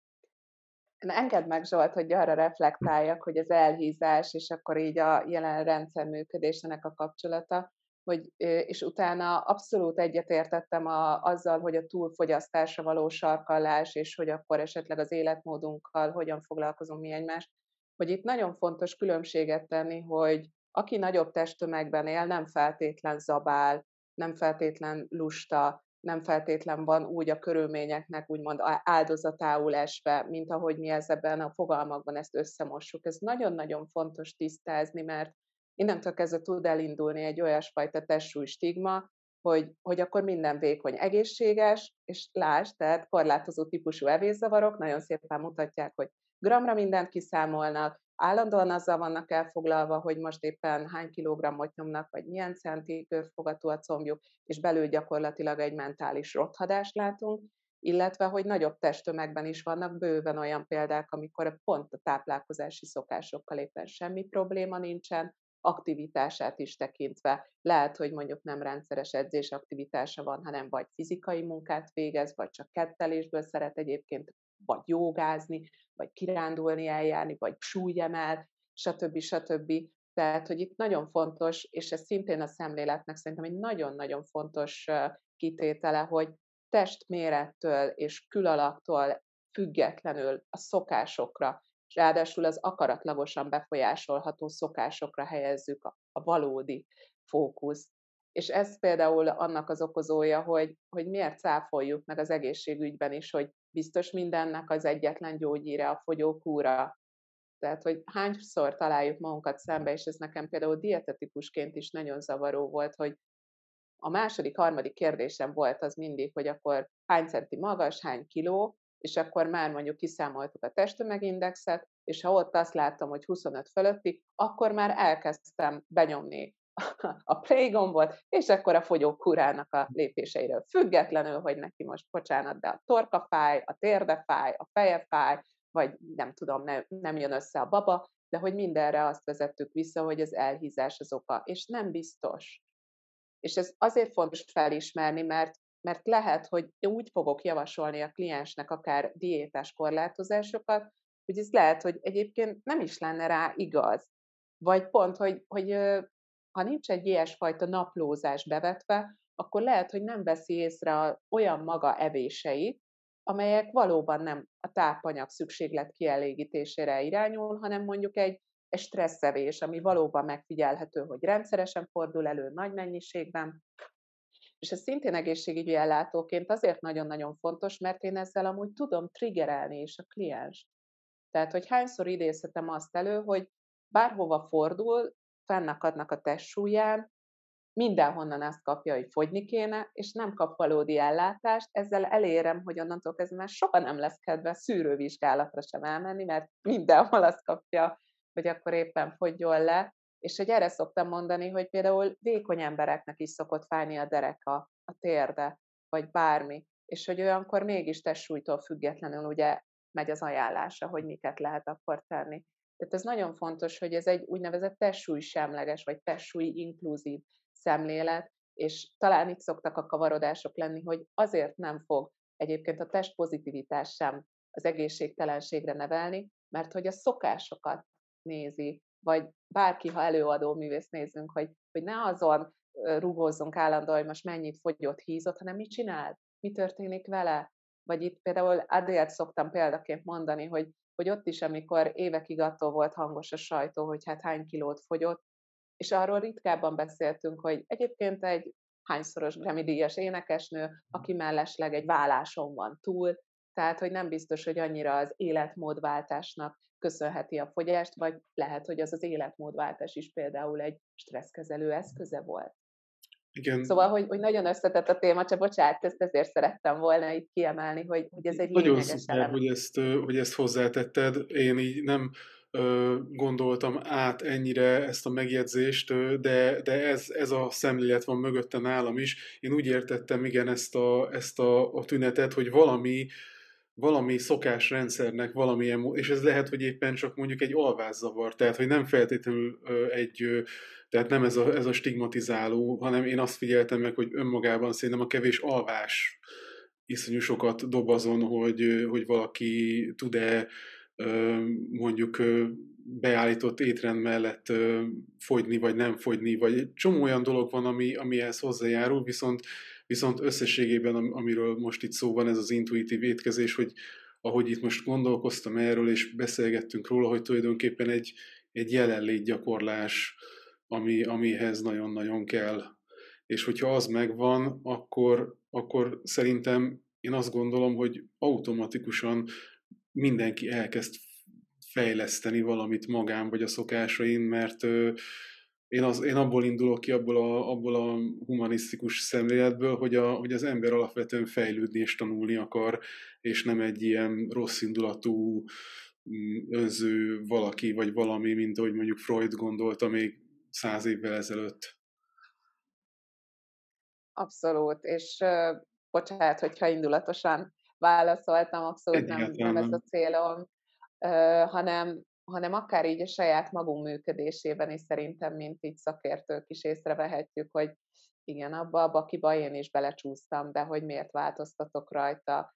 S2: Engedd meg, Zsolt, hogy arra reflektáljak, hogy az elhízás, és akkor így a jelen rendszer működésének a kapcsolata, hogy, és utána abszolút egyetértettem a, azzal, hogy a túlfogyasztásra való sarkallás, és hogy akkor esetleg az életmódunkkal hogyan foglalkozunk mi egymást, hogy itt nagyon fontos különbséget tenni, hogy aki nagyobb testtömegben él, nem feltétlen zabál, nem feltétlen lusta, nem feltétlen van úgy a körülményeknek úgymond áldozatául esve, mint ahogy mi ebben a fogalmakban ezt összemossuk. Ez nagyon-nagyon fontos tisztázni, mert innentől kezdve tud elindulni egy olyasfajta testsúly stigma, hogy, hogy akkor minden vékony egészséges, és lásd, tehát korlátozó típusú evészavarok nagyon szépen mutatják, hogy gramra mindent kiszámolnak, állandóan azzal vannak elfoglalva, hogy most éppen hány kilogrammot nyomnak, vagy milyen centi körfogató a combjuk, és belül gyakorlatilag egy mentális rothadást látunk, illetve hogy nagyobb testtömegben is vannak bőven olyan példák, amikor pont a táplálkozási szokásokkal éppen semmi probléma nincsen, aktivitását is tekintve. Lehet, hogy mondjuk nem rendszeres edzés aktivitása van, hanem vagy fizikai munkát végez, vagy csak kettelésből szeret egyébként, vagy jogázni, vagy kirándulni, eljárni, vagy súlyemel, stb. stb. Tehát, hogy itt nagyon fontos, és ez szintén a szemléletnek szerintem egy nagyon-nagyon fontos kitétele, hogy testmérettől és külalaktól függetlenül a szokásokra, ráadásul az akaratlagosan befolyásolható szokásokra helyezzük a, valódi fókusz. És ez például annak az okozója, hogy, hogy miért cáfoljuk meg az egészségügyben is, hogy biztos mindennek az egyetlen gyógyíre a fogyókúra. Tehát, hogy hányszor találjuk magunkat szembe, és ez nekem például dietetikusként is nagyon zavaró volt, hogy a második, harmadik kérdésem volt az mindig, hogy akkor hány centi magas, hány kiló, és akkor már mondjuk kiszámoltuk a testtömegindexet, és ha ott azt látom, hogy 25 fölötti, akkor már elkezdtem benyomni a play gombot, és akkor a fogyókúrának a lépéseiről függetlenül, hogy neki most, bocsánat, de a torka fáj, a térde fáj, a feje fáj, vagy nem tudom, ne, nem jön össze a baba, de hogy mindenre azt vezettük vissza, hogy az elhízás az oka, és nem biztos. És ez azért fontos felismerni, mert mert lehet, hogy úgy fogok javasolni a kliensnek akár diétás korlátozásokat, hogy ez lehet, hogy egyébként nem is lenne rá igaz. Vagy pont, hogy, hogy ha nincs egy ilyesfajta naplózás bevetve, akkor lehet, hogy nem veszi észre olyan maga evéseit, amelyek valóban nem a tápanyag szükséglet kielégítésére irányul, hanem mondjuk egy, egy stresszevés, ami valóban megfigyelhető, hogy rendszeresen fordul elő nagy mennyiségben, és ez szintén egészségügyi ellátóként azért nagyon-nagyon fontos, mert én ezzel amúgy tudom triggerelni is a kliens. Tehát, hogy hányszor idézhetem azt elő, hogy bárhova fordul, fennakadnak a testsúlyán, mindenhonnan azt kapja, hogy fogyni kéne, és nem kap valódi ellátást, ezzel elérem, hogy onnantól kezdve már soha nem lesz kedve szűrővizsgálatra sem elmenni, mert mindenhol azt kapja, hogy akkor éppen fogyjon le, és hogy erre szoktam mondani, hogy például vékony embereknek is szokott fájni a dereka, a térde, vagy bármi, és hogy olyankor mégis testsúlytól függetlenül ugye megy az ajánlása, hogy miket lehet akkor tenni. Tehát ez nagyon fontos, hogy ez egy úgynevezett testsúly semleges, vagy testsúly inkluzív szemlélet, és talán itt szoktak a kavarodások lenni, hogy azért nem fog egyébként a testpozitivitás sem az egészségtelenségre nevelni, mert hogy a szokásokat nézi, vagy bárki, ha előadó művész nézzünk, hogy, hogy ne azon rugózzunk állandóan, hogy most mennyit fogyott, hízott, hanem mit csinál, mi történik vele. Vagy itt például Adélt szoktam példaként mondani, hogy, hogy ott is, amikor évekig attól volt hangos a sajtó, hogy hát hány kilót fogyott, és arról ritkábban beszéltünk, hogy egyébként egy hányszoros Grammy díjas énekesnő, aki mellesleg egy válláson van túl, tehát, hogy nem biztos, hogy annyira az életmódváltásnak köszönheti a fogyást, vagy lehet, hogy az az életmódváltás is például egy stresszkezelő eszköze volt.
S1: Igen.
S2: Szóval, hogy, hogy nagyon összetett a téma, csak bocsánat, ezt ezért szerettem volna itt kiemelni, hogy, hogy ez egy
S1: nagyon
S2: lényeges
S1: szuper, hogy ezt, hogy ezt hozzátetted. Én így nem gondoltam át ennyire ezt a megjegyzést, de, de ez, ez a szemlélet van mögötte nálam is. Én úgy értettem, igen, ezt a, ezt a, a tünetet, hogy valami, valami szokásrendszernek valamilyen, és ez lehet, hogy éppen csak mondjuk egy alvászavar, tehát hogy nem feltétlenül egy, tehát nem ez a, ez a stigmatizáló, hanem én azt figyeltem meg, hogy önmagában szerintem a kevés alvás iszonyú sokat dob azon, hogy, hogy valaki tud-e mondjuk beállított étrend mellett fogyni, vagy nem fogyni, vagy egy csomó olyan dolog van, ami, ami ehhez hozzájárul, viszont, viszont összességében, amiről most itt szó van, ez az intuitív étkezés, hogy ahogy itt most gondolkoztam erről, és beszélgettünk róla, hogy tulajdonképpen egy, egy jelenlét gyakorlás, ami, amihez nagyon-nagyon kell. És hogyha az megvan, akkor, akkor szerintem én azt gondolom, hogy automatikusan mindenki elkezd fejleszteni valamit magán vagy a szokásain, mert én, az, én abból indulok ki, abból a, abból a humanisztikus szemléletből, hogy, a, hogy az ember alapvetően fejlődni és tanulni akar, és nem egy ilyen rossz indulatú mm, önző valaki, vagy valami, mint ahogy mondjuk Freud gondolta még száz évvel ezelőtt.
S2: Abszolút, és uh, bocsánat, hogyha indulatosan válaszoltam, abszolút nem, nem ez a célom, uh, hanem, hanem akár így a saját magunk működésében is szerintem, mint így szakértők is észrevehetjük, hogy igen, abba a bakiba én is belecsúsztam, de hogy miért változtatok rajta.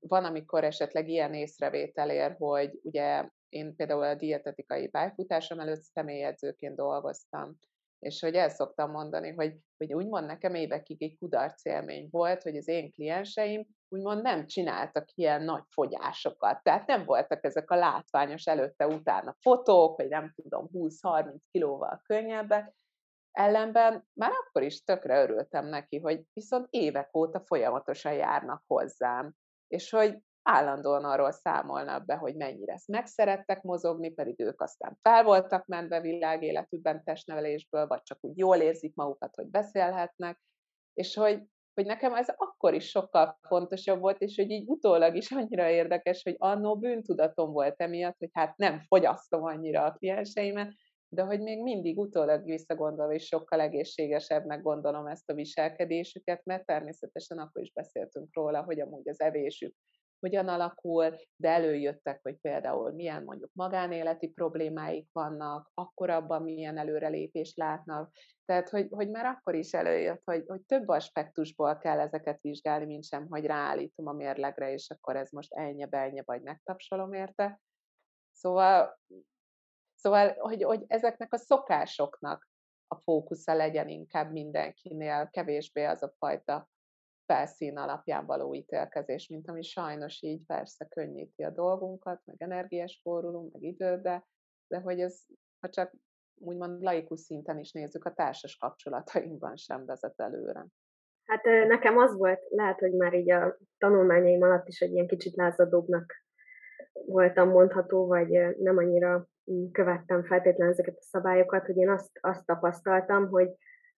S2: Van, amikor esetleg ilyen észrevétel ér, hogy ugye én például a dietetikai pályafutásom előtt személyedzőként dolgoztam, és hogy el szoktam mondani, hogy, hogy úgymond nekem évekig egy kudarc élmény volt, hogy az én klienseim úgymond nem csináltak ilyen nagy fogyásokat. Tehát nem voltak ezek a látványos előtte-utána fotók, hogy nem tudom, 20-30 kilóval könnyebbek, Ellenben már akkor is tökre örültem neki, hogy viszont évek óta folyamatosan járnak hozzám, és hogy állandóan arról számolnak be, hogy mennyire megszerettek mozogni, pedig ők aztán fel voltak mentve világéletükben testnevelésből, vagy csak úgy jól érzik magukat, hogy beszélhetnek, és hogy, hogy nekem ez akkor is sokkal fontosabb volt, és hogy így utólag is annyira érdekes, hogy annó bűntudatom volt emiatt, hogy hát nem fogyasztom annyira a klienseimet, de hogy még mindig utólag visszagondolva is sokkal egészségesebbnek gondolom ezt a viselkedésüket, mert természetesen akkor is beszéltünk róla, hogy amúgy az evésük hogyan alakul, de előjöttek, hogy például milyen mondjuk magánéleti problémáik vannak, akkor abban milyen előrelépést látnak. Tehát, hogy, hogy már akkor is előjött, hogy, hogy több aspektusból kell ezeket vizsgálni, mint sem, hogy ráállítom a mérlegre, és akkor ez most ennyi, ennyi, vagy megtapsolom érte. Szóval, szóval hogy, hogy ezeknek a szokásoknak a fókusza legyen inkább mindenkinél, kevésbé az a fajta felszín alapján való ítélkezés, mint ami sajnos így persze könnyíti a dolgunkat, meg energiás forrulunk, meg időt, de, de hogy ez, ha csak úgymond laikus szinten is nézzük, a társas kapcsolatainkban sem vezet előre.
S3: Hát nekem az volt, lehet, hogy már így a tanulmányaim alatt is egy ilyen kicsit lázadóbbnak voltam mondható, vagy nem annyira mm, követtem feltétlenül ezeket a szabályokat, hogy én azt, azt tapasztaltam, hogy,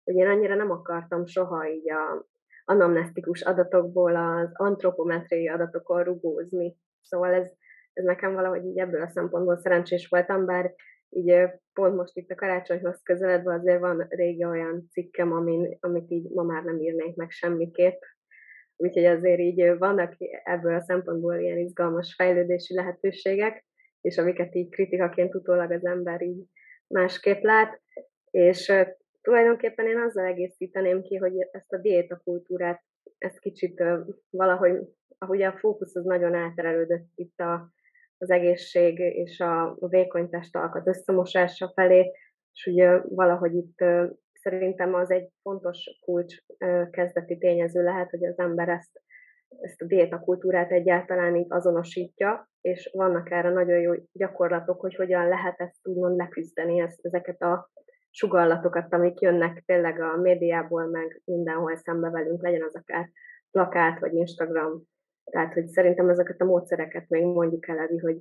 S3: hogy én annyira nem akartam soha így a, anamnesztikus adatokból az antropometriai adatokon rugózni. Szóval ez, ez nekem valahogy így ebből a szempontból szerencsés voltam, bár így pont most itt a karácsonyhoz közeledve azért van régi olyan cikkem, amin, amit így ma már nem írnék meg semmiképp. Úgyhogy azért így vannak ebből a szempontból ilyen izgalmas fejlődési lehetőségek, és amiket így kritikaként utólag az ember így másképp lát. És tulajdonképpen én azzal egészíteném ki, hogy ezt a diétakultúrát, ezt kicsit valahogy, ahogy a fókusz az nagyon elterelődött itt a, az egészség és a, vékony testalkat összemosása felé, és ugye valahogy itt szerintem az egy fontos kulcs kezdeti tényező lehet, hogy az ember ezt, ezt a diétakultúrát egyáltalán így azonosítja, és vannak erre nagyon jó gyakorlatok, hogy hogyan lehet ezt úgymond leküzdeni, ezt, ezeket a sugallatokat, amik jönnek tényleg a médiából, meg mindenhol szembe velünk, legyen az akár plakát vagy Instagram. Tehát, hogy szerintem ezeket a módszereket még mondjuk el, hogy,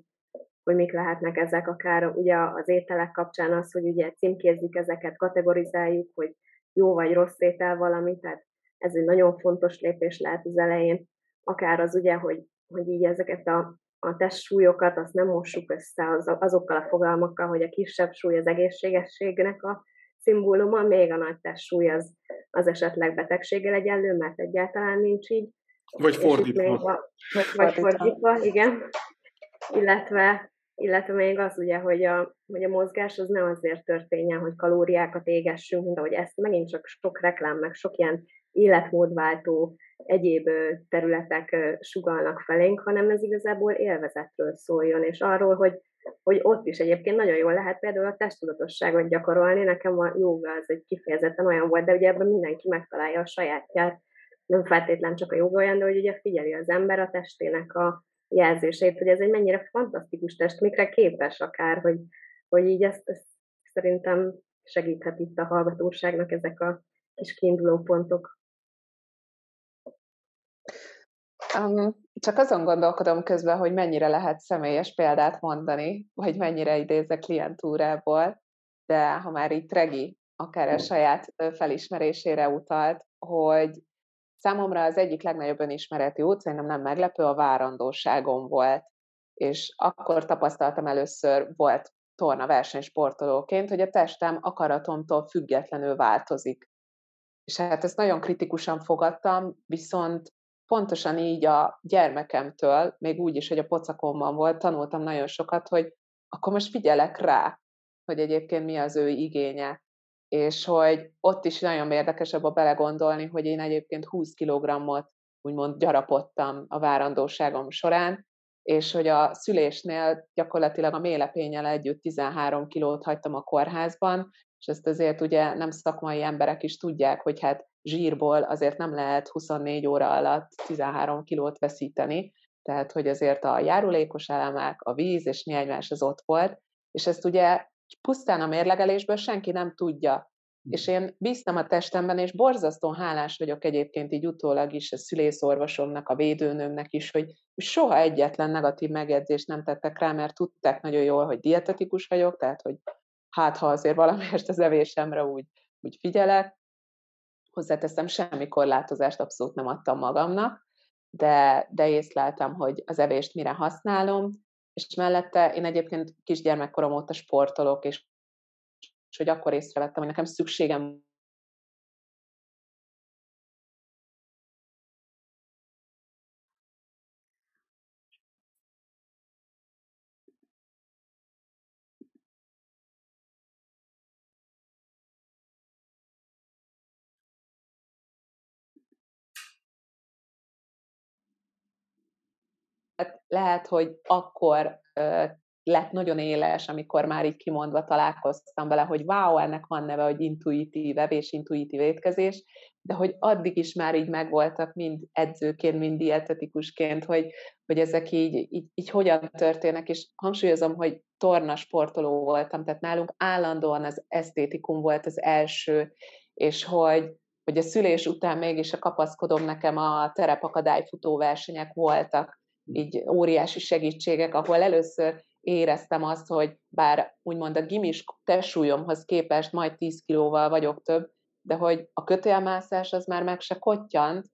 S3: hogy mik lehetnek ezek, akár ugye az ételek kapcsán az, hogy ugye címkézzük ezeket, kategorizáljuk, hogy jó vagy rossz étel valami, tehát ez egy nagyon fontos lépés lehet az elején, akár az ugye, hogy, hogy így ezeket a, a testsúlyokat, azt nem mossuk össze az, azokkal a fogalmakkal, hogy a kisebb súly az egészségességnek a szimbóluma, még a nagy testsúly az, az esetleg betegséggel egyenlő, mert egyáltalán nincs így.
S1: Vagy fordítva.
S3: A, vagy, vagy fordítva, igen. Illetve, illetve még az ugye, hogy a, hogy a mozgás az nem azért történjen, hogy kalóriákat égessünk, de hogy ezt megint csak sok reklám, meg sok ilyen életmódváltó egyéb területek sugalnak felénk, hanem ez igazából élvezetről szóljon, és arról, hogy, hogy ott is egyébként nagyon jól lehet például a testtudatosságot gyakorolni. Nekem a joga az egy kifejezetten olyan volt, de ugye ebben mindenki megtalálja a sajátját, nem feltétlen csak a joga olyan, de hogy ugye figyeli az ember a testének a jelzéseit, hogy ez egy mennyire fantasztikus test, mikre képes akár, hogy, hogy így ezt, ezt szerintem segíthet itt a hallgatóságnak ezek a kis kiinduló pontok.
S2: Um, csak azon gondolkodom közben, hogy mennyire lehet személyes példát mondani, vagy mennyire idézek klientúrából, de ha már itt Regi akár a saját felismerésére utalt, hogy számomra az egyik legnagyobb önismereti út, szerintem nem meglepő, a várandóságom volt. És akkor tapasztaltam először, volt torna versenysportolóként, hogy a testem akaratomtól függetlenül változik. És hát ezt nagyon kritikusan fogadtam, viszont pontosan így a gyermekemtől, még úgy is, hogy a pocakomban volt, tanultam nagyon sokat, hogy akkor most figyelek rá, hogy egyébként mi az ő igénye. És hogy ott is nagyon érdekes abba belegondolni, hogy én egyébként 20 kg-ot úgymond gyarapodtam a várandóságom során, és hogy a szülésnél gyakorlatilag a mélepényel együtt 13 kilót hagytam a kórházban, és ezt azért ugye nem szakmai emberek is tudják, hogy hát zsírból azért nem lehet 24 óra alatt 13 kilót veszíteni, tehát hogy azért a járulékos elemek, a víz és egymás az ott volt, és ezt ugye pusztán a mérlegelésből senki nem tudja. És én bíztam a testemben, és borzasztóan hálás vagyok egyébként így utólag is a szülészorvosomnak, a védőnőmnek is, hogy soha egyetlen negatív megjegyzést nem tettek rá, mert tudták nagyon jól, hogy dietetikus vagyok, tehát hogy hát ha azért valamelyest az evésemre úgy, úgy figyelek, hozzáteszem, semmi korlátozást abszolút nem adtam magamnak, de, de észleltem, hogy az evést mire használom, és mellette én egyébként kisgyermekkorom óta sportolok, és, és hogy akkor észrevettem, hogy nekem szükségem lehet, hogy akkor lett nagyon éles, amikor már így kimondva találkoztam vele, hogy wow, ennek van neve, hogy intuitív evés, intuitív étkezés, de hogy addig is már így megvoltak mind edzőként, mind dietetikusként, hogy, hogy ezek így, így, így hogyan történnek, és hangsúlyozom, hogy torna sportoló voltam, tehát nálunk állandóan az esztétikum volt az első, és hogy, hogy a szülés után mégis a kapaszkodom nekem a terepakadályfutó versenyek voltak, így óriási segítségek, ahol először éreztem azt, hogy bár úgymond a gimis testsúlyomhoz képest majd 10 kilóval vagyok több, de hogy a kötélmászás az már meg se kottyant,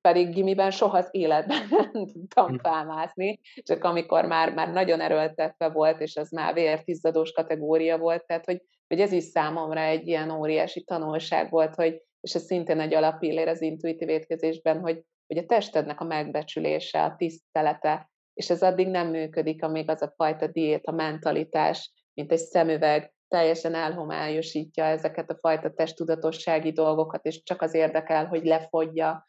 S2: pedig gimiben soha az életben nem tudtam hm. felmászni, csak amikor már, már nagyon erőltetve volt, és az már vértizzadós kategória volt, tehát hogy, hogy ez is számomra egy ilyen óriási tanulság volt, hogy, és ez szintén egy alapillér az intuitív étkezésben, hogy hogy a testednek a megbecsülése, a tisztelete, és ez addig nem működik, amíg az a fajta diéta mentalitás, mint egy szemüveg, teljesen elhomályosítja ezeket a fajta testtudatossági dolgokat, és csak az érdekel, hogy lefogyja,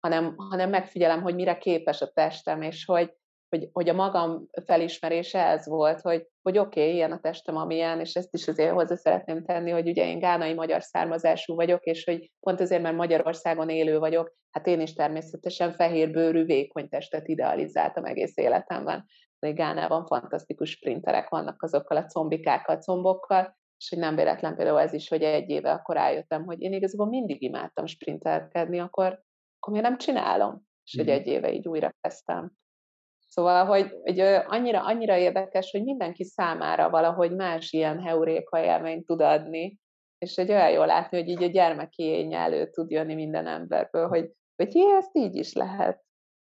S2: hanem, hanem megfigyelem, hogy mire képes a testem, és hogy, hogy, hogy a magam felismerése ez volt, hogy, hogy oké, okay, ilyen a testem, amilyen, és ezt is azért hozzá szeretném tenni, hogy ugye én gánai magyar származású vagyok, és hogy pont azért, mert Magyarországon élő vagyok, hát én is természetesen fehérbőrű, vékony testet idealizáltam egész életemben. De Gánában fantasztikus sprinterek vannak azokkal a combikákkal, combokkal, és hogy nem véletlen például ez is, hogy egy éve akkor rájöttem, hogy én igazából mindig imádtam sprinterkedni, akkor, akkor miért nem csinálom? És hogy egy éve így újra kezdtem. Szóval, hogy, hogy annyira, annyira érdekes, hogy mindenki számára valahogy más ilyen heuréka élményt tud adni, és hogy olyan jól látni, hogy így a gyermeki énje elő tud jönni minden emberből, hogy, hogy jé, ezt így is lehet.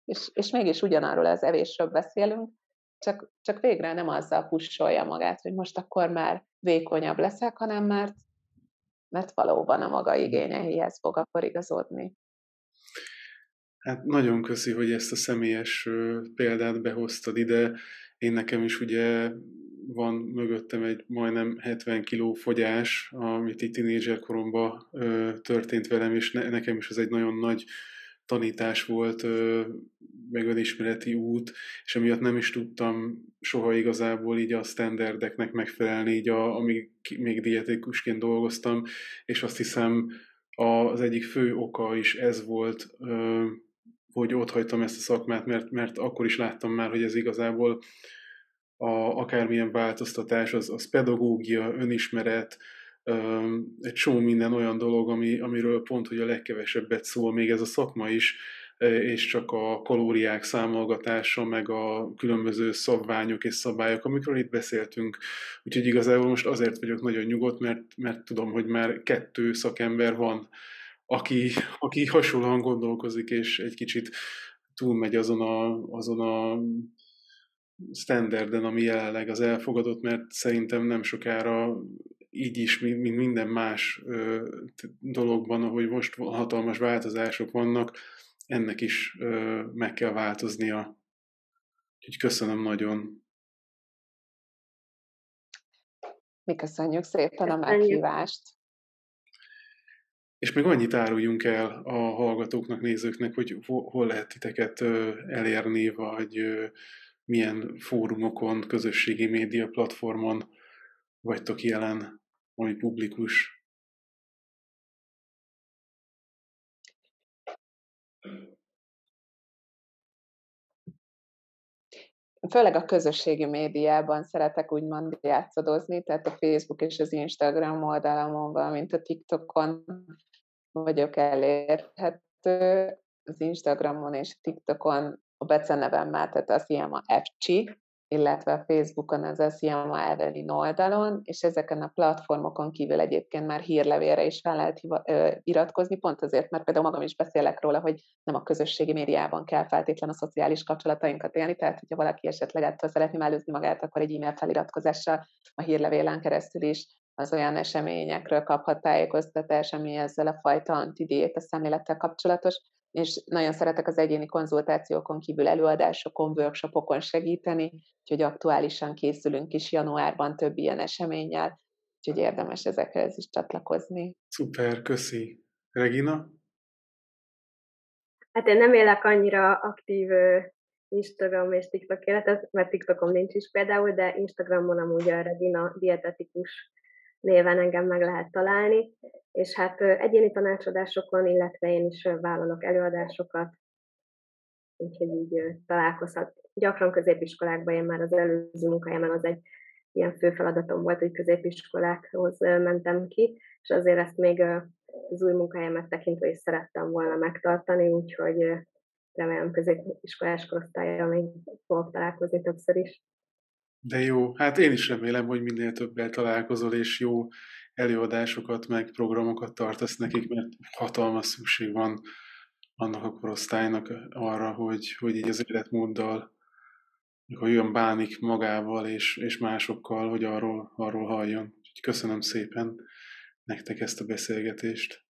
S2: És, és mégis ugyanarról az evésről beszélünk, csak, csak végre nem azzal pusolja magát, hogy most akkor már vékonyabb leszek, hanem mert, mert valóban a maga igényeihez fog akkor igazodni.
S1: Hát nagyon köszi, hogy ezt a személyes példát behoztad ide. Én nekem is ugye van mögöttem egy majdnem 70 kiló fogyás, amit itt tínédzser koromban történt velem, és ne, nekem is ez egy nagyon nagy tanítás volt, meg önismereti út, és emiatt nem is tudtam soha igazából így a standardeknek megfelelni, így a, amíg még dietikusként dolgoztam, és azt hiszem az egyik fő oka is ez volt, hogy ott hagytam ezt a szakmát, mert, mert akkor is láttam már, hogy ez igazából a, akármilyen változtatás, az, az pedagógia, önismeret, egy csomó minden olyan dolog, ami, amiről pont, hogy a legkevesebbet szól még ez a szakma is, és csak a kalóriák számolgatása, meg a különböző szabványok és szabályok, amikről itt beszéltünk. Úgyhogy igazából most azért vagyok nagyon nyugodt, mert, mert tudom, hogy már kettő szakember van, aki, aki hasonlóan gondolkozik, és egy kicsit túlmegy azon a, azon a standarden, ami jelenleg az elfogadott, mert szerintem nem sokára így is, mint minden más dologban, ahogy most hatalmas változások vannak, ennek is meg kell változnia. Úgyhogy köszönöm nagyon.
S2: Mi köszönjük szépen a meghívást.
S1: És még annyit áruljunk el a hallgatóknak, nézőknek, hogy hol lehet titeket elérni, vagy milyen fórumokon, közösségi média platformon vagytok jelen, ami publikus.
S2: Főleg a közösségi médiában szeretek úgymond játszadozni, tehát a Facebook és az Instagram oldalamon, valamint a TikTokon vagyok elérhető. Az Instagramon és a TikTokon a becenevemmel, tehát az ilyen a FCSI, illetve Facebookon az a Siama Evelyn oldalon, és ezeken a platformokon kívül egyébként már hírlevélre is fel lehet iratkozni, pont azért, mert például magam is beszélek róla, hogy nem a közösségi médiában kell feltétlen a szociális kapcsolatainkat élni, tehát hogyha valaki esetleg ettől szeretné mellőzni magát, akkor egy e-mail feliratkozással a hírlevélen keresztül is az olyan eseményekről kaphat tájékoztatás, ami ezzel a fajta antidiéta szemlélettel kapcsolatos, és nagyon szeretek az egyéni konzultációkon kívül előadásokon, workshopokon segíteni, úgyhogy aktuálisan készülünk is januárban több ilyen eseménnyel, úgyhogy érdemes ezekhez is csatlakozni.
S1: Szuper, köszi. Regina?
S3: Hát én nem élek annyira aktív Instagram és TikTok életet, mert TikTokom nincs is például, de Instagramon amúgy a Regina dietetikus néven engem meg lehet találni, és hát egyéni tanácsadásokon, illetve én is vállalok előadásokat, úgyhogy így találkozhat. Gyakran középiskolákban, én már az előző munkájában az egy ilyen fő feladatom volt, hogy középiskolákhoz mentem ki, és azért ezt még az új munkájámat tekintve is szerettem volna megtartani, úgyhogy remélem középiskolás korosztályra még fogok találkozni többször is.
S1: De jó, hát én is remélem, hogy minél többel találkozol, és jó előadásokat, meg programokat tartasz nekik, mert hatalmas szükség van annak a korosztálynak arra, hogy, hogy így az életmóddal, hogy olyan bánik magával és, és másokkal, hogy arról, arról halljon. Úgyhogy köszönöm szépen nektek ezt a beszélgetést.